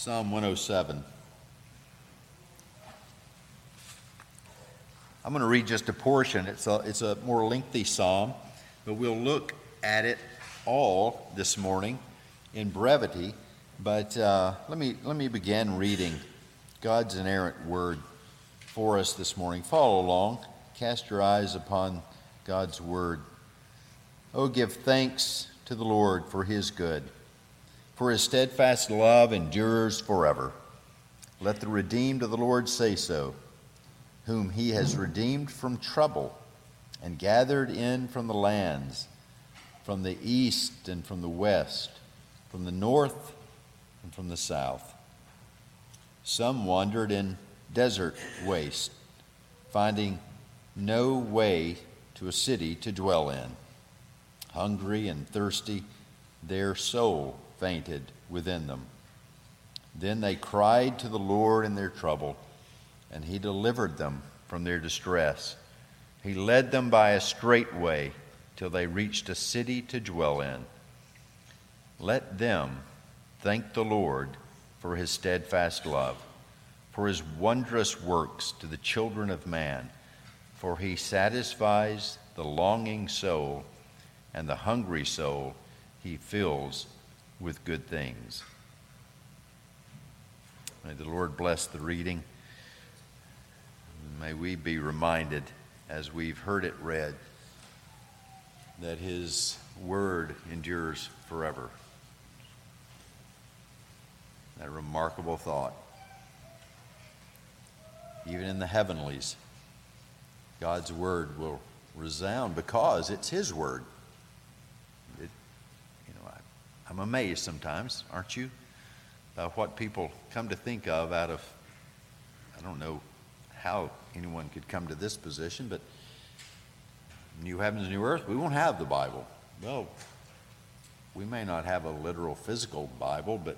Psalm 107. I'm going to read just a portion. It's a, it's a more lengthy psalm, but we'll look at it all this morning in brevity. But uh, let, me, let me begin reading God's inerrant word for us this morning. Follow along. Cast your eyes upon God's word. Oh, give thanks to the Lord for his good for his steadfast love endures forever. Let the redeemed of the Lord say so, whom he has redeemed from trouble and gathered in from the lands, from the east and from the west, from the north and from the south. Some wandered in desert waste, finding no way to a city to dwell in. Hungry and thirsty, their soul fainted within them. Then they cried to the Lord in their trouble, and he delivered them from their distress. He led them by a straight way till they reached a city to dwell in. Let them thank the Lord for his steadfast love, for his wondrous works to the children of man, for he satisfies the longing soul, and the hungry soul he fills with good things. May the Lord bless the reading. May we be reminded, as we've heard it read, that His word endures forever. That remarkable thought. Even in the heavenlies, God's word will resound because it's His word. I'm amazed sometimes, aren't you? About what people come to think of out of, I don't know how anyone could come to this position, but new heavens, and new earth, we won't have the Bible. Well, we may not have a literal physical Bible, but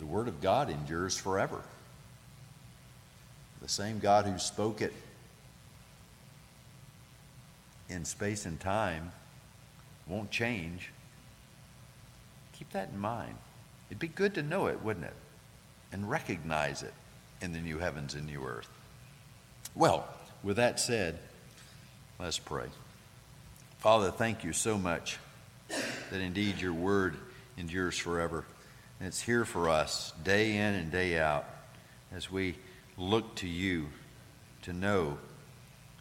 the Word of God endures forever. The same God who spoke it in space and time won't change. Keep that in mind. It'd be good to know it, wouldn't it? And recognize it in the new heavens and new earth. Well, with that said, let's pray. Father, thank you so much that indeed your word endures forever. And it's here for us day in and day out as we look to you to know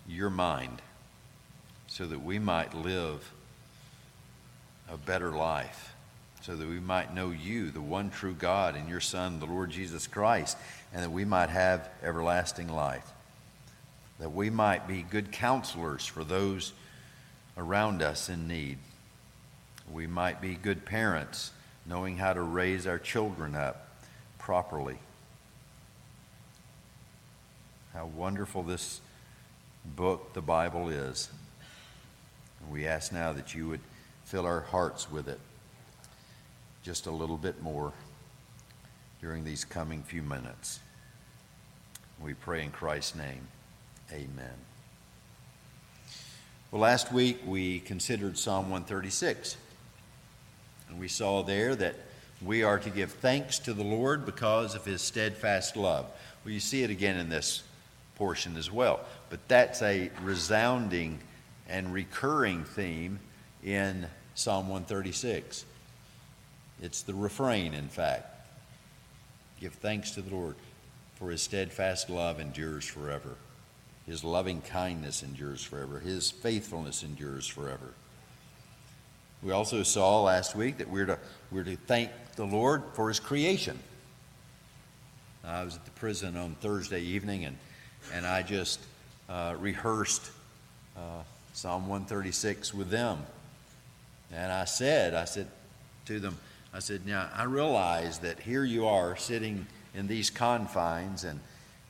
your mind so that we might live a better life so that we might know you, the one true God, and your Son, the Lord Jesus Christ, and that we might have everlasting life. That we might be good counselors for those around us in need. We might be good parents, knowing how to raise our children up properly. How wonderful this book, the Bible, is. We ask now that you would fill our hearts with it just a little bit more during these coming few minutes. We pray in Christ's name. Amen. Well, last week we considered Psalm 136. And we saw there that we are to give thanks to the Lord because of his steadfast love. Well, you see it again in this portion as well. But that's a resounding and recurring theme in Psalm 136. It's the refrain, in fact. Give thanks to the Lord, for his steadfast love endures forever. His loving kindness endures forever. His faithfulness endures forever. We also saw last week that we're to, we're to thank the Lord for his creation. I was at the prison on Thursday evening and, and I just uh, rehearsed uh, Psalm 136 with them. And I said, I said to them, I said, Now, I realize that here you are sitting in these confines, and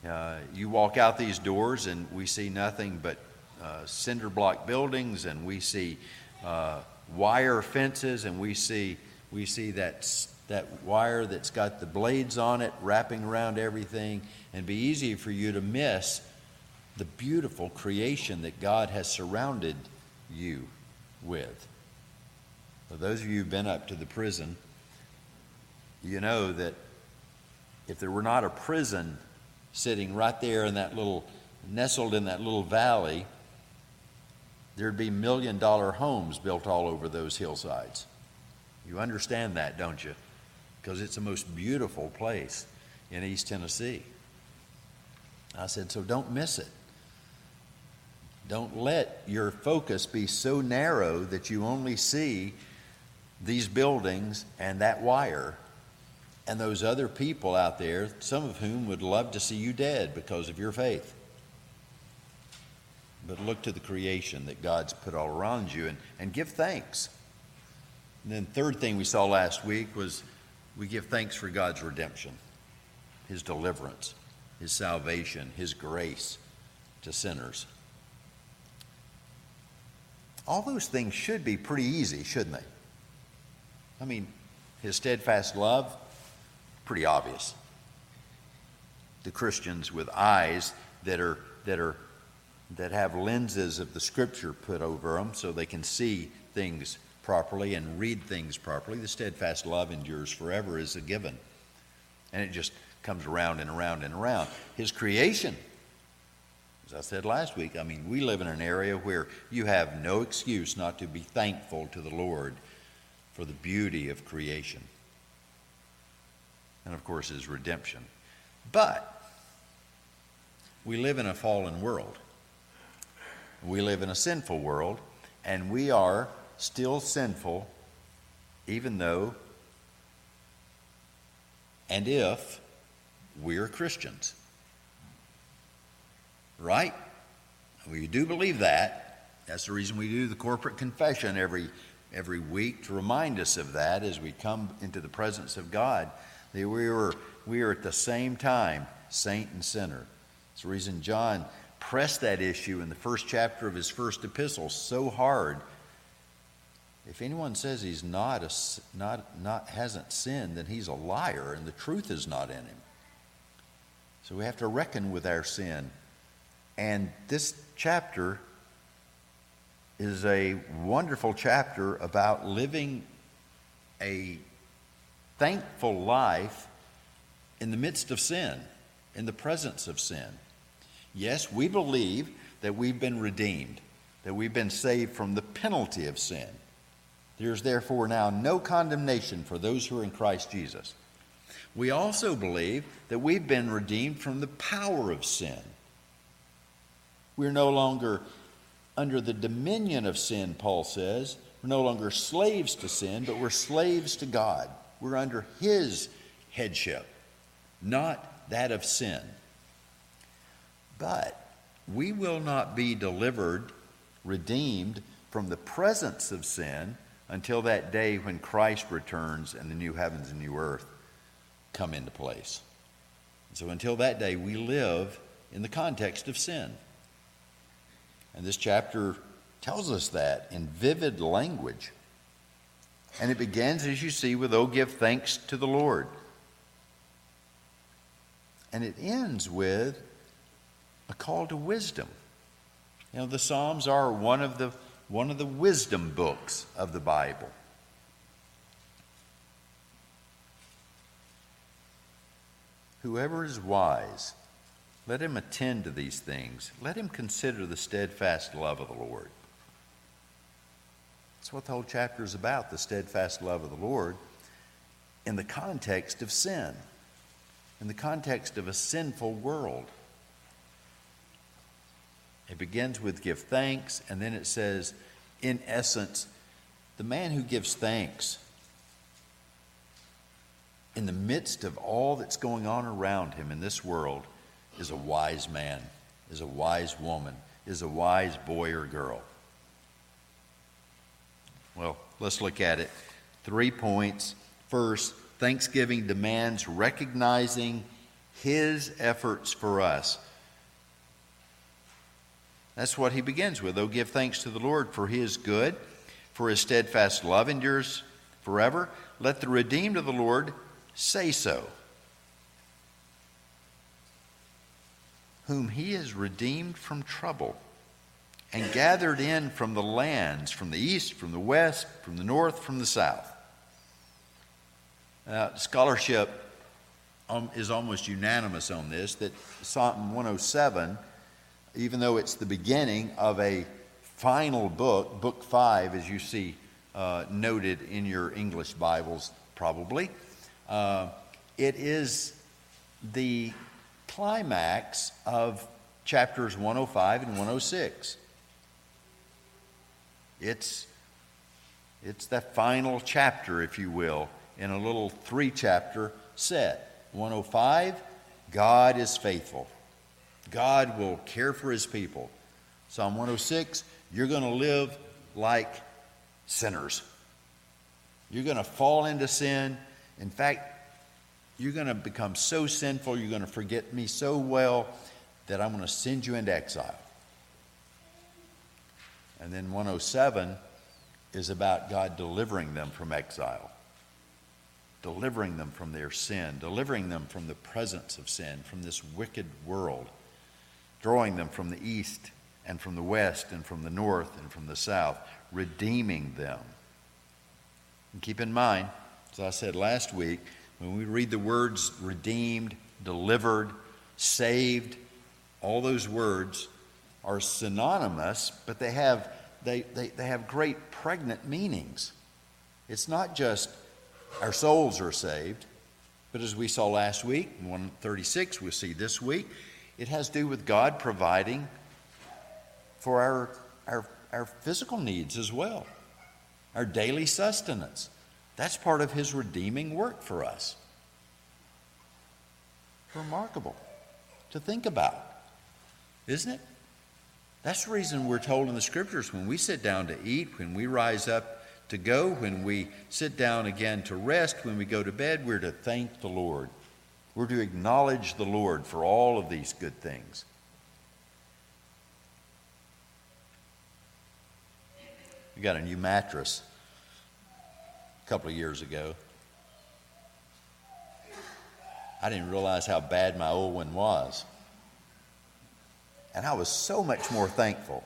uh, you walk out these doors, and we see nothing but uh, cinder block buildings, and we see uh, wire fences, and we see, we see that, that wire that's got the blades on it wrapping around everything, and be easy for you to miss the beautiful creation that God has surrounded you with. For those of you who've been up to the prison, you know that if there were not a prison sitting right there in that little, nestled in that little valley, there'd be million dollar homes built all over those hillsides. You understand that, don't you? Because it's the most beautiful place in East Tennessee. I said, so don't miss it. Don't let your focus be so narrow that you only see these buildings and that wire and those other people out there, some of whom would love to see you dead because of your faith. But look to the creation that God's put all around you and, and give thanks. And then, third thing we saw last week was we give thanks for God's redemption, His deliverance, His salvation, His grace to sinners. All those things should be pretty easy, shouldn't they? I mean, His steadfast love, pretty obvious. The Christians with eyes that are that are that have lenses of the scripture put over them so they can see things properly and read things properly. The steadfast love endures forever is a given. And it just comes around and around and around. His creation, as I said last week, I mean, we live in an area where you have no excuse not to be thankful to the Lord for the beauty of creation. And of course, is redemption. But we live in a fallen world. We live in a sinful world, and we are still sinful, even though and if we're Christians. Right? We do believe that. That's the reason we do the corporate confession every, every week to remind us of that as we come into the presence of God. We are, we are at the same time saint and sinner. It's the reason John pressed that issue in the first chapter of his first epistle so hard. If anyone says he's not, a, not, not hasn't sinned, then he's a liar and the truth is not in him. So we have to reckon with our sin. And this chapter is a wonderful chapter about living a thankful life in the midst of sin, in the presence of sin. Yes, we believe that we've been redeemed, that we've been saved from the penalty of sin. There's therefore now no condemnation for those who are in Christ Jesus. We also believe that we've been redeemed from the power of sin. We're no longer under the dominion of sin, Paul says. We're no longer slaves to sin, but we're slaves to God. We're under His headship, not that of sin. But we will not be delivered, redeemed from the presence of sin until that day when Christ returns and the new heavens and new earth come into place. So until that day, we live in the context of sin. And this chapter tells us that in vivid language. And it begins, as you see, with, Oh, give thanks to the Lord. And it ends with, a call to wisdom. You know, the Psalms are one of the, one of the wisdom books of the Bible. Whoever is wise, let him attend to these things. Let him consider the steadfast love of the Lord. That's what the whole chapter is about the steadfast love of the Lord in the context of sin, in the context of a sinful world. It begins with give thanks, and then it says, in essence, the man who gives thanks in the midst of all that's going on around him in this world is a wise man, is a wise woman, is a wise boy or girl. Well, let's look at it. Three points. First, thanksgiving demands recognizing his efforts for us. That's what he begins with. Oh, give thanks to the Lord for his good, for his steadfast love endures forever. Let the redeemed of the Lord say so. Whom he has redeemed from trouble and gathered in from the lands, from the east, from the west, from the north, from the south. Now, scholarship um, is almost unanimous on this that Psalm 107, even though it's the beginning of a final book, book five, as you see uh, noted in your English Bibles, probably, uh, it is the climax of chapters 105 and 106. It's, it's the final chapter, if you will, in a little three chapter set. 105, God is faithful. God will care for his people. Psalm 106, you're going to live like sinners. You're going to fall into sin. In fact, you're going to become so sinful, you're going to forget me so well that I'm going to send you into exile. And then 107 is about God delivering them from exile, delivering them from their sin, delivering them from the presence of sin, from this wicked world, drawing them from the east and from the west and from the north and from the south, redeeming them. And keep in mind, as I said last week, when we read the words redeemed, delivered, saved, all those words are synonymous, but they have, they, they, they have great pregnant meanings. It's not just our souls are saved, but as we saw last week, 136, we'll see this week, it has to do with God providing for our, our, our physical needs as well, our daily sustenance. That's part of His redeeming work for us. Remarkable to think about, isn't it? That's the reason we're told in the scriptures when we sit down to eat, when we rise up to go, when we sit down again to rest, when we go to bed, we're to thank the Lord. We're to acknowledge the Lord for all of these good things. We got a new mattress a couple of years ago. I didn't realize how bad my old one was. And I was so much more thankful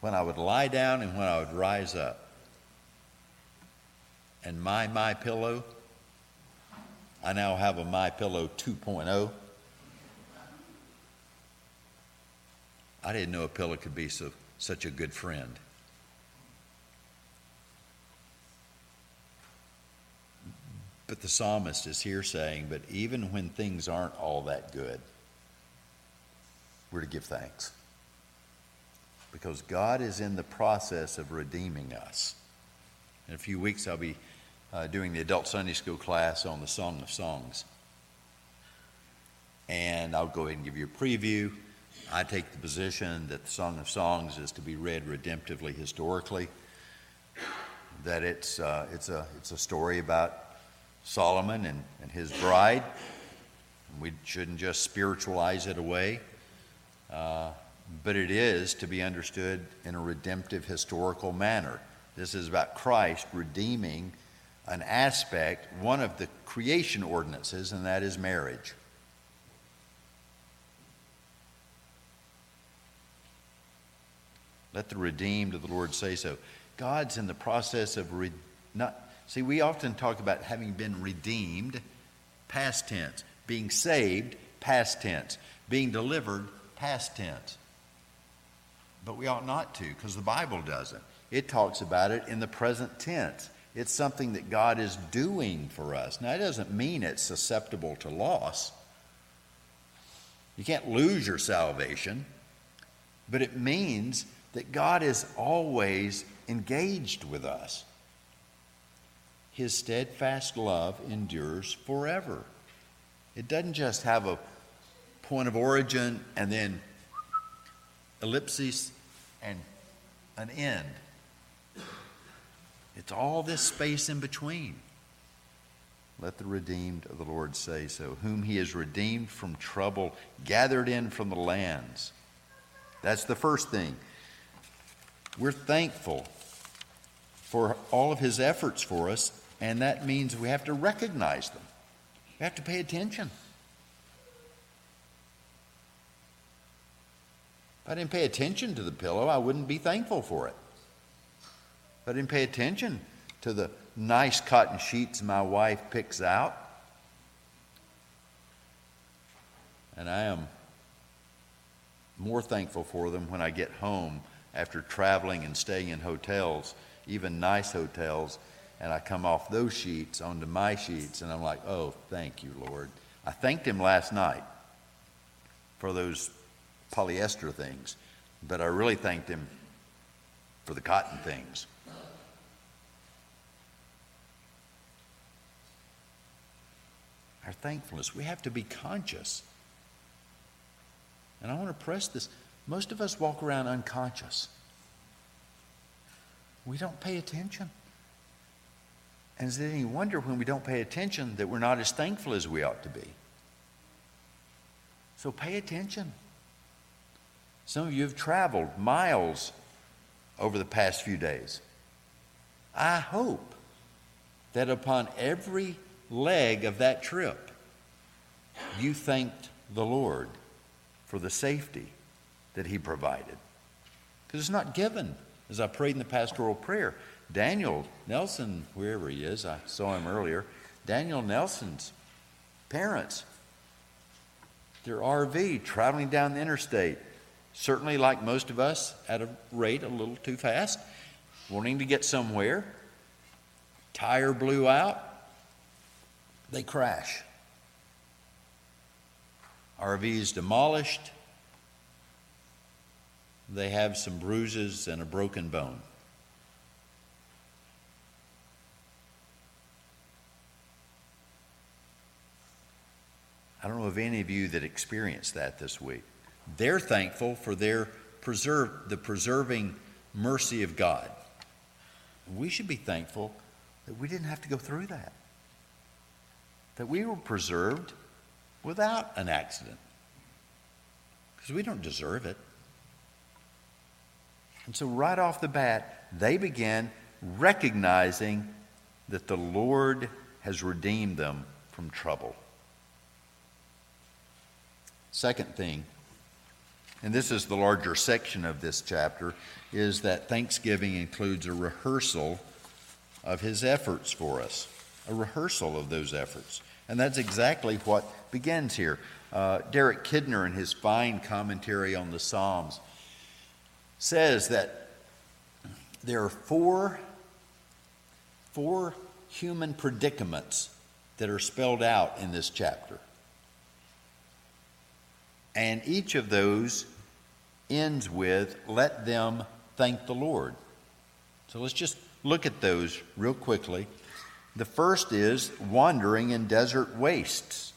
when I would lie down and when I would rise up. And my my pillow, I now have a my pillow 2.0. I didn't know a pillow could be so such a good friend. But the psalmist is here saying, but even when things aren't all that good, we're to give thanks. Because God is in the process of redeeming us. In a few weeks, I'll be uh, doing the adult Sunday school class on the Song of Songs. And I'll go ahead and give you a preview. I take the position that the Song of Songs is to be read redemptively historically, that it's, uh, it's, a, it's a story about Solomon and, and his bride. We shouldn't just spiritualize it away, uh, but it is to be understood in a redemptive historical manner. This is about Christ redeeming an aspect, one of the creation ordinances, and that is marriage. Let the redeemed of the Lord say so. God's in the process of re- not See, we often talk about having been redeemed, past tense, being saved, past tense, being delivered, past tense. But we ought not to because the Bible doesn't. It talks about it in the present tense. It's something that God is doing for us. Now, it doesn't mean it's susceptible to loss. You can't lose your salvation, but it means that God is always engaged with us. His steadfast love endures forever. It doesn't just have a point of origin and then ellipses and an end. It's all this space in between. Let the redeemed of the Lord say so, whom he has redeemed from trouble, gathered in from the lands. That's the first thing. We're thankful for all of his efforts for us and that means we have to recognize them. We have to pay attention. I didn't pay attention to the pillow, I wouldn't be thankful for it. If I didn't pay attention to the nice cotton sheets my wife picks out, And I am more thankful for them when I get home after traveling and staying in hotels, even nice hotels, and I come off those sheets onto my sheets, and I'm like, oh, thank you, Lord. I thanked Him last night for those polyester things, but I really thanked Him for the cotton things. Our thankfulness, we have to be conscious. And I want to press this. Most of us walk around unconscious. We don't pay attention. And is it any wonder when we don't pay attention that we're not as thankful as we ought to be? So pay attention. Some of you have traveled miles over the past few days. I hope that upon every leg of that trip, you thanked the Lord for the safety that He provided. Because it's not given, as I prayed in the pastoral prayer. Daniel Nelson, wherever he is, I saw him earlier. Daniel Nelson's parents, their RV traveling down the interstate, certainly like most of us, at a rate a little too fast, wanting to get somewhere. Tire blew out, they crash. RV is demolished. They have some bruises and a broken bone. I don't know of any of you that experienced that this week. They're thankful for their preserve, the preserving mercy of God. We should be thankful that we didn't have to go through that, that we were preserved without an accident, because we don't deserve it. And so, right off the bat, they began recognizing that the Lord has redeemed them from trouble. Second thing, and this is the larger section of this chapter, is that Thanksgiving includes a rehearsal of his efforts for us, a rehearsal of those efforts. And that's exactly what begins here. Uh, Derek Kidner, in his fine commentary on the Psalms, says that there are four, four human predicaments that are spelled out in this chapter. And each of those ends with, let them thank the Lord. So let's just look at those real quickly. The first is wandering in desert wastes.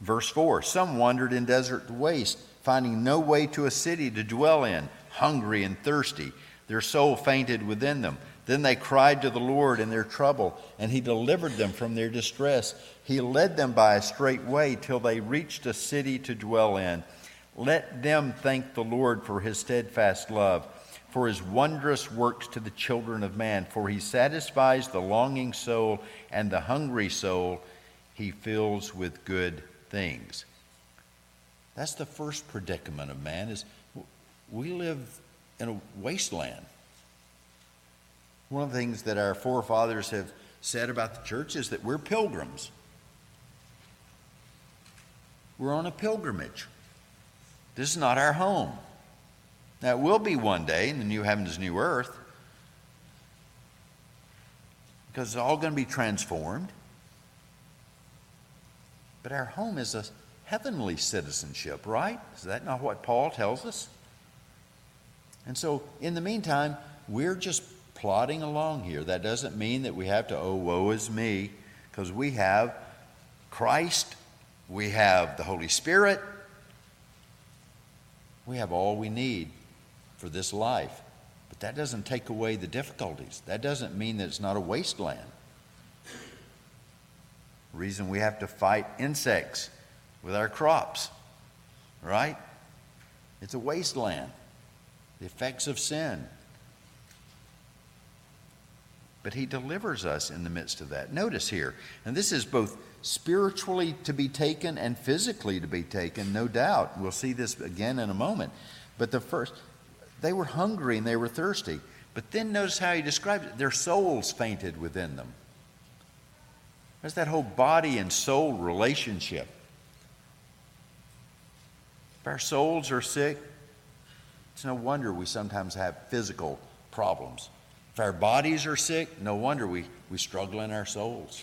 Verse 4 Some wandered in desert waste, finding no way to a city to dwell in, hungry and thirsty. Their soul fainted within them. Then they cried to the Lord in their trouble, and He delivered them from their distress. He led them by a straight way till they reached a city to dwell in. Let them thank the Lord for His steadfast love, for His wondrous works to the children of man. For He satisfies the longing soul, and the hungry soul He fills with good things. That's the first predicament of man is we live in a wasteland. One of the things that our forefathers have said about the church is that we're pilgrims. We're on a pilgrimage. This is not our home. Now, it will be one day in the new heavens, new earth, because it's all going to be transformed. But our home is a heavenly citizenship, right? Is that not what Paul tells us? And so, in the meantime, we're just plodding along here. That doesn't mean that we have to, oh, woe is me, because we have Christ, we have the Holy Spirit, we have all we need for this life. But that doesn't take away the difficulties. That doesn't mean that it's not a wasteland. Reason we have to fight insects with our crops, right? It's a wasteland the effects of sin. But he delivers us in the midst of that. Notice here, and this is both spiritually to be taken and physically to be taken, no doubt. We'll see this again in a moment. But the first, they were hungry and they were thirsty. But then notice how he describes it their souls fainted within them. There's that whole body and soul relationship. If our souls are sick, it's no wonder we sometimes have physical problems. If our bodies are sick, no wonder we, we struggle in our souls.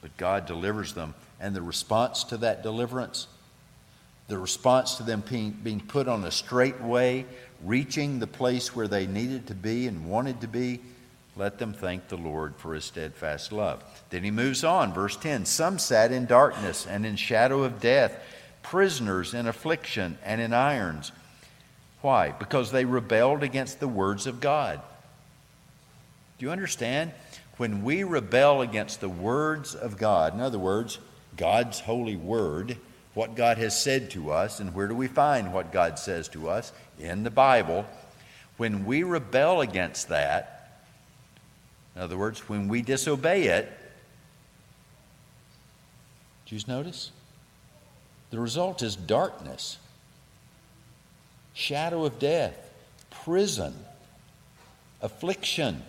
But God delivers them. And the response to that deliverance, the response to them being, being put on a straight way, reaching the place where they needed to be and wanted to be, let them thank the Lord for his steadfast love. Then he moves on, verse 10 Some sat in darkness and in shadow of death, prisoners in affliction and in irons. Why? Because they rebelled against the words of God. Do you understand? When we rebel against the words of God, in other words, God's holy word, what God has said to us, and where do we find what God says to us? In the Bible. When we rebel against that, in other words, when we disobey it, do you notice? The result is darkness, shadow of death, prison, affliction.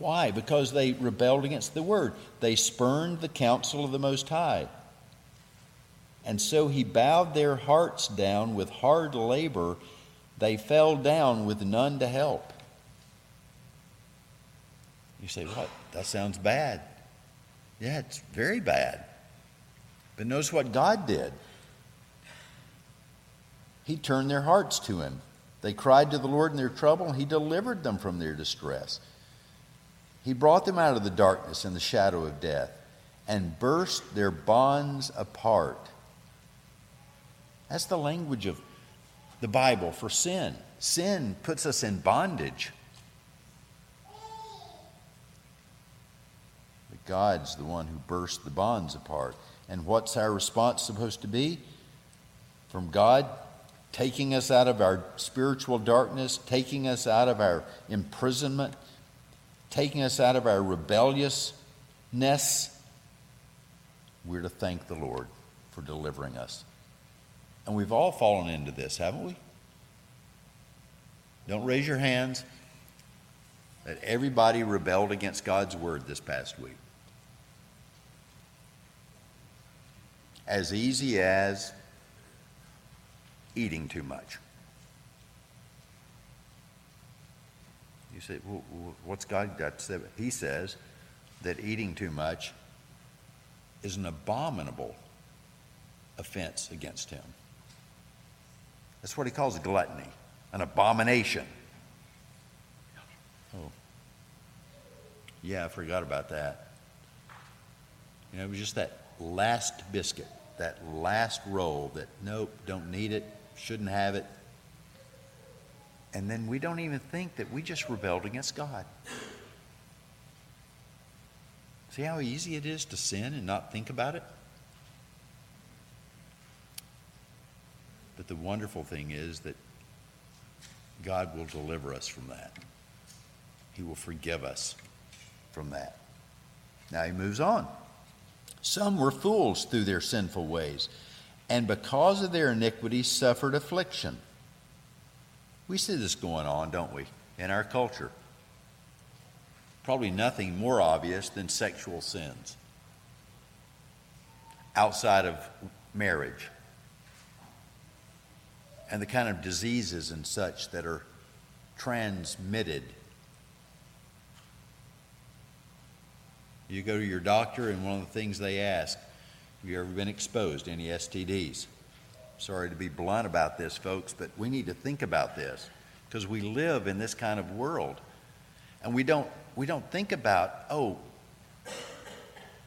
Why? Because they rebelled against the word. They spurned the counsel of the Most High. And so he bowed their hearts down with hard labor. They fell down with none to help. You say, What? That sounds bad. Yeah, it's very bad. But notice what God did. He turned their hearts to Him. They cried to the Lord in their trouble, and He delivered them from their distress. He brought them out of the darkness and the shadow of death and burst their bonds apart. That's the language of the Bible for sin. Sin puts us in bondage. But God's the one who burst the bonds apart. And what's our response supposed to be? From God taking us out of our spiritual darkness, taking us out of our imprisonment, taking us out of our rebelliousness, we're to thank the Lord for delivering us. And we've all fallen into this, haven't we? Don't raise your hands. That everybody rebelled against God's word this past week. As easy as eating too much. You say, well, what's God got to say? He says that eating too much is an abominable offense against him. That's what he calls gluttony, an abomination. Oh, yeah, I forgot about that. You know, it was just that last biscuit, that last roll that, nope, don't need it, shouldn't have it, and then we don't even think that we just rebelled against God. See how easy it is to sin and not think about it? But the wonderful thing is that God will deliver us from that. He will forgive us from that. Now he moves on. Some were fools through their sinful ways, and because of their iniquities suffered affliction. We see this going on, don't we, in our culture? Probably nothing more obvious than sexual sins outside of marriage and the kind of diseases and such that are transmitted. You go to your doctor, and one of the things they ask have you ever been exposed to any STDs? Sorry to be blunt about this, folks, but we need to think about this because we live in this kind of world. And we don't, we don't think about, oh,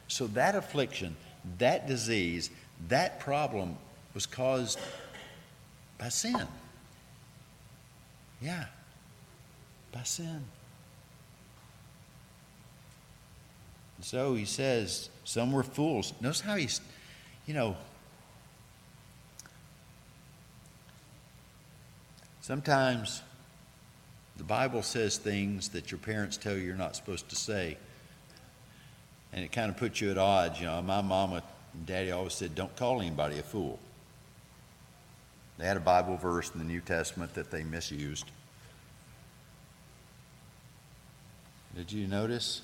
so that affliction, that disease, that problem was caused by sin. Yeah, by sin. So he says, some were fools. Notice how he's, you know, Sometimes the Bible says things that your parents tell you you're not supposed to say. And it kind of puts you at odds. You know, my mama and daddy always said, don't call anybody a fool. They had a Bible verse in the New Testament that they misused. Did you notice?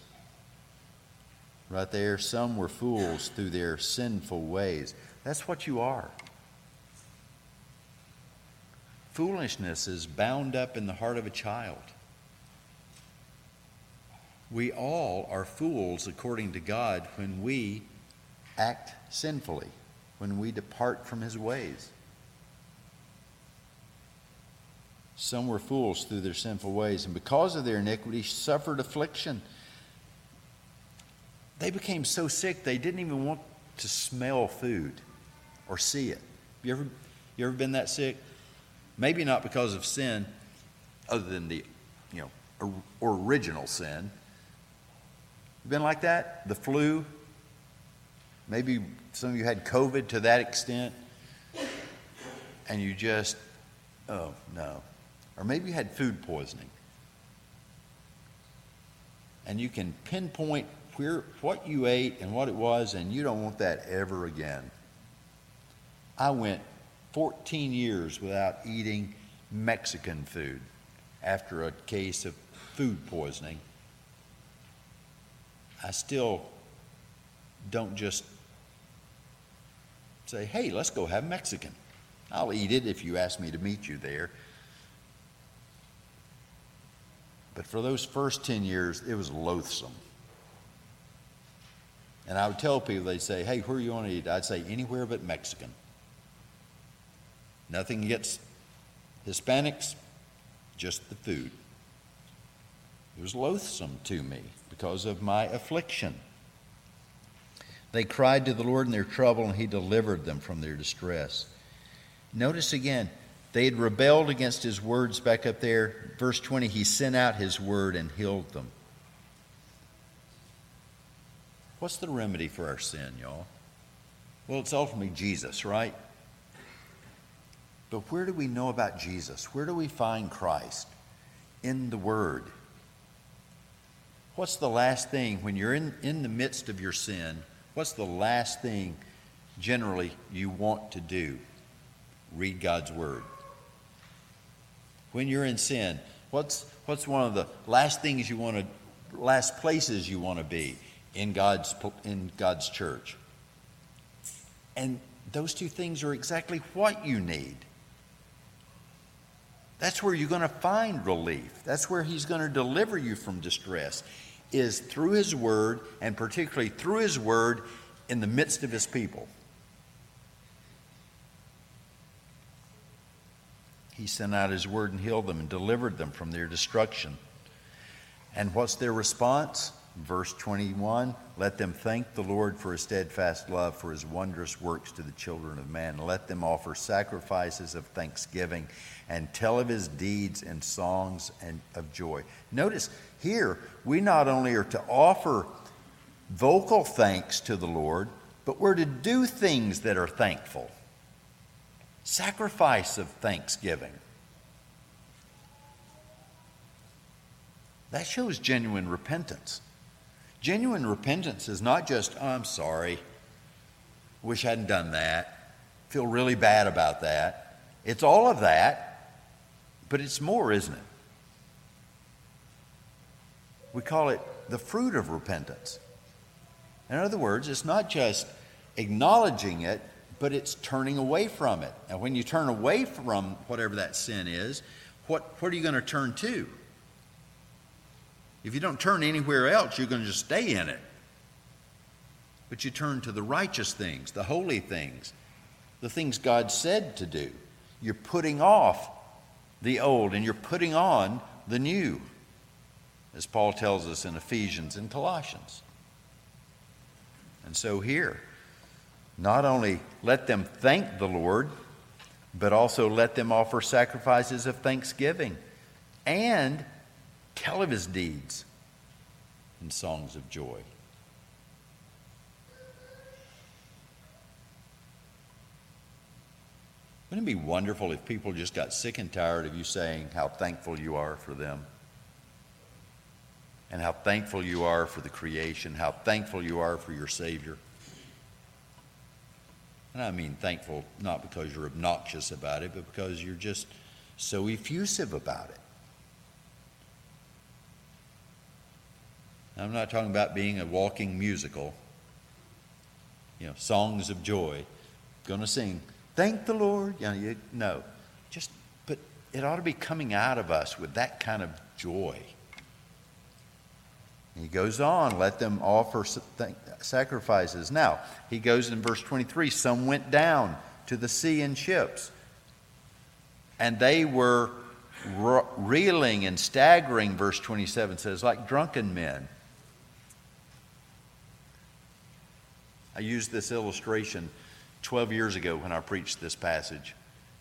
Right there, some were fools through their sinful ways. That's what you are. Foolishness is bound up in the heart of a child. We all are fools according to God when we act sinfully, when we depart from his ways. Some were fools through their sinful ways, and because of their iniquity, suffered affliction. They became so sick they didn't even want to smell food or see it. You ever, you ever been that sick? Maybe not because of sin, other than the, you know, original sin. Been like that? The flu? Maybe some of you had COVID to that extent, and you just, oh no. Or maybe you had food poisoning. And you can pinpoint where, what you ate and what it was, and you don't want that ever again. I went 14 years without eating Mexican food after a case of food poisoning. I still don't just say, hey, let's go have Mexican. I'll eat it if you ask me to meet you there. But for those first 10 years, it was loathsome. And I would tell people, they'd say, hey, where are you want to eat? I'd say, anywhere but Mexican. Nothing against Hispanics, just the food. It was loathsome to me because of my affliction. They cried to the Lord in their trouble, and He delivered them from their distress. Notice again, they had rebelled against His words back up there. Verse 20, He sent out His word and healed them. What's the remedy for our sin, y'all? Well, it's ultimately Jesus, right? But where do we know about Jesus? Where do we find Christ? In the Word. What's the last thing when you're in, in the midst of your sin? What's the last thing generally you want to do? Read God's Word. When you're in sin, what's, what's one of the last things you want to, last places you want to be in God's, in God's church? And those two things are exactly what you need. That's where you're going to find relief. That's where He's going to deliver you from distress, is through His Word, and particularly through His Word in the midst of His people. He sent out His Word and healed them and delivered them from their destruction. And what's their response? Verse 21 Let them thank the Lord for his steadfast love, for his wondrous works to the children of man. Let them offer sacrifices of thanksgiving and tell of his deeds in songs and of joy. Notice here, we not only are to offer vocal thanks to the Lord, but we're to do things that are thankful. Sacrifice of thanksgiving. That shows genuine repentance. Genuine repentance is not just, oh, I'm sorry, wish I hadn't done that, feel really bad about that. It's all of that, but it's more, isn't it? We call it the fruit of repentance. In other words, it's not just acknowledging it, but it's turning away from it. And when you turn away from whatever that sin is, what, what are you going to turn to? If you don't turn anywhere else, you're going to just stay in it. But you turn to the righteous things, the holy things, the things God said to do. You're putting off the old and you're putting on the new, as Paul tells us in Ephesians and Colossians. And so here, not only let them thank the Lord, but also let them offer sacrifices of thanksgiving and tell of his deeds in songs of joy. Wouldn't it be wonderful if people just got sick and tired of you saying how thankful you are for them? And how thankful you are for the creation, how thankful you are for your Savior. And I mean thankful not because you're obnoxious about it, but because you're just so effusive about it. I'm not talking about being a walking musical. You know, songs of joy. Going to sing, thank the Lord. You know, you, no, just, but it ought to be coming out of us with that kind of joy. He goes on, let them offer sacrifices. Now, he goes in verse 23 some went down to the sea in ships, and they were reeling and staggering, verse 27 says, like drunken men. I used this illustration 12 years ago when I preached this passage,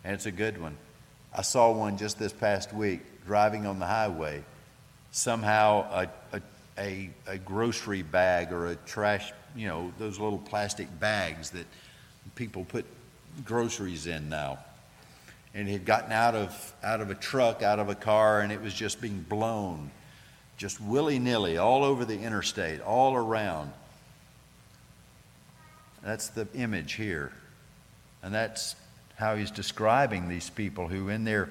and it's a good one. I saw one just this past week driving on the highway. Somehow, a, a, a, a grocery bag or a trash, you know, those little plastic bags that people put groceries in now. And it had gotten out of, out of a truck, out of a car, and it was just being blown, just willy nilly, all over the interstate, all around. That's the image here. And that's how he's describing these people who, in their,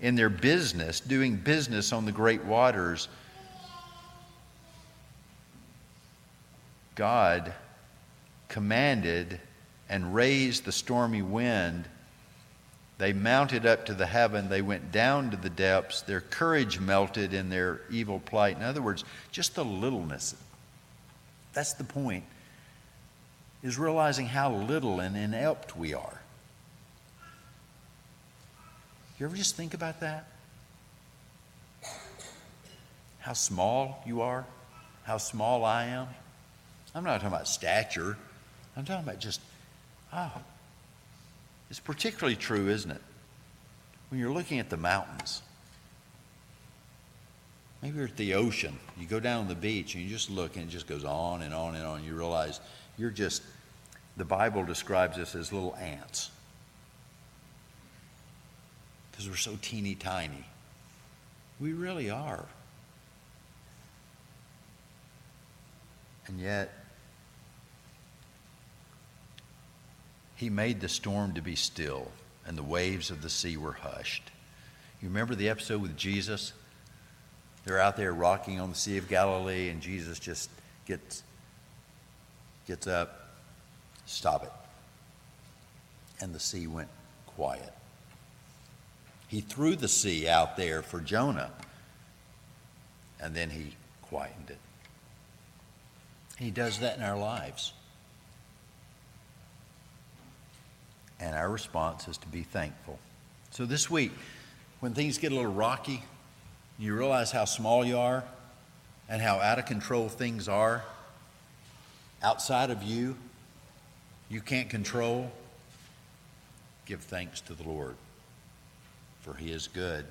in their business, doing business on the great waters, God commanded and raised the stormy wind. They mounted up to the heaven. They went down to the depths. Their courage melted in their evil plight. In other words, just the littleness. That's the point, is realizing how little and inept we are. You ever just think about that? How small you are? How small I am? I'm not talking about stature. I'm talking about just, oh. It's particularly true, isn't it? When you're looking at the mountains. Maybe you're at the ocean. You go down the beach and you just look and it just goes on and on and on. You realize you're just, the Bible describes us as little ants because we're so teeny tiny. We really are. And yet, he made the storm to be still, and the waves of the sea were hushed. You remember the episode with Jesus? They're out there rocking on the Sea of Galilee, and Jesus just gets, gets up, stop it. And the sea went quiet. He threw the sea out there for Jonah, and then he quietened it. He does that in our lives. And our response is to be thankful. So this week, when things get a little rocky, you realize how small you are and how out of control things are outside of you, you can't control, give thanks to the Lord for he is good.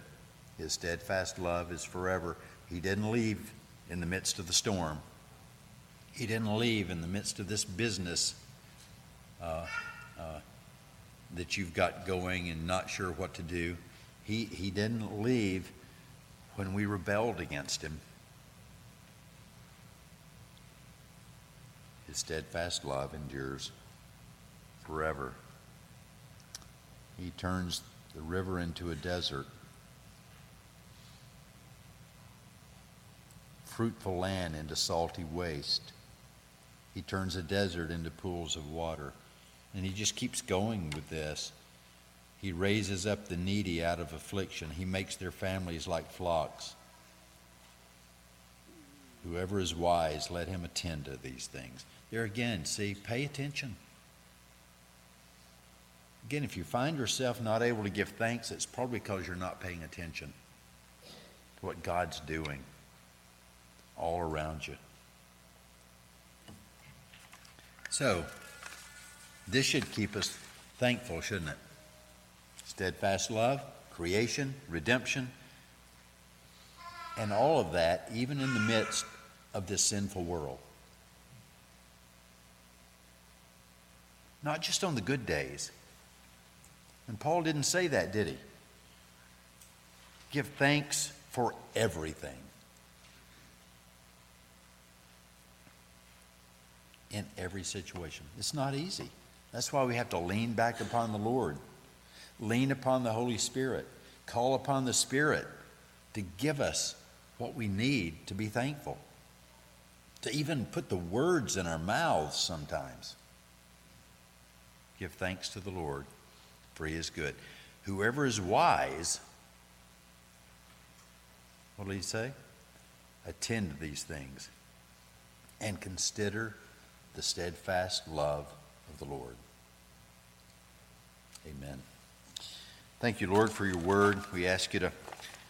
His steadfast love is forever. He didn't leave in the midst of the storm. He didn't leave in the midst of this business uh, uh, that you've got going and not sure what to do. He, he didn't leave when we rebelled against him. His steadfast love endures forever. He turns the river into a desert. Fruitful land into salty waste. He turns a desert into pools of water. And he just keeps going with this. He raises up the needy out of affliction. He makes their families like flocks. Whoever is wise, let him attend to these things. There again, see, pay attention. Again, if you find yourself not able to give thanks, it's probably because you're not paying attention to what God's doing all around you. So, this should keep us thankful, shouldn't it? Steadfast love, creation, redemption, and all of that, even in the midst of this sinful world. Not just on the good days and Paul didn't say that, did he? Give thanks for everything. In every situation. It's not easy. That's why we have to lean back upon the Lord, lean upon the Holy Spirit, call upon the Spirit to give us what we need to be thankful, to even put the words in our mouths sometimes. Give thanks to the Lord for he is good. Whoever is wise, What did he say? Attend to these things and consider the steadfast love of the Lord. Amen. Thank you, Lord, for your word. We ask you to,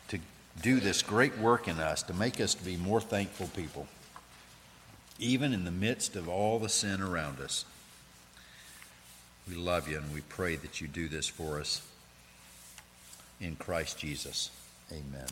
to do this great work in us, to make us to be more thankful people, even in the midst of all the sin around us. We love you and we pray that you do this for us in Christ Jesus. Amen.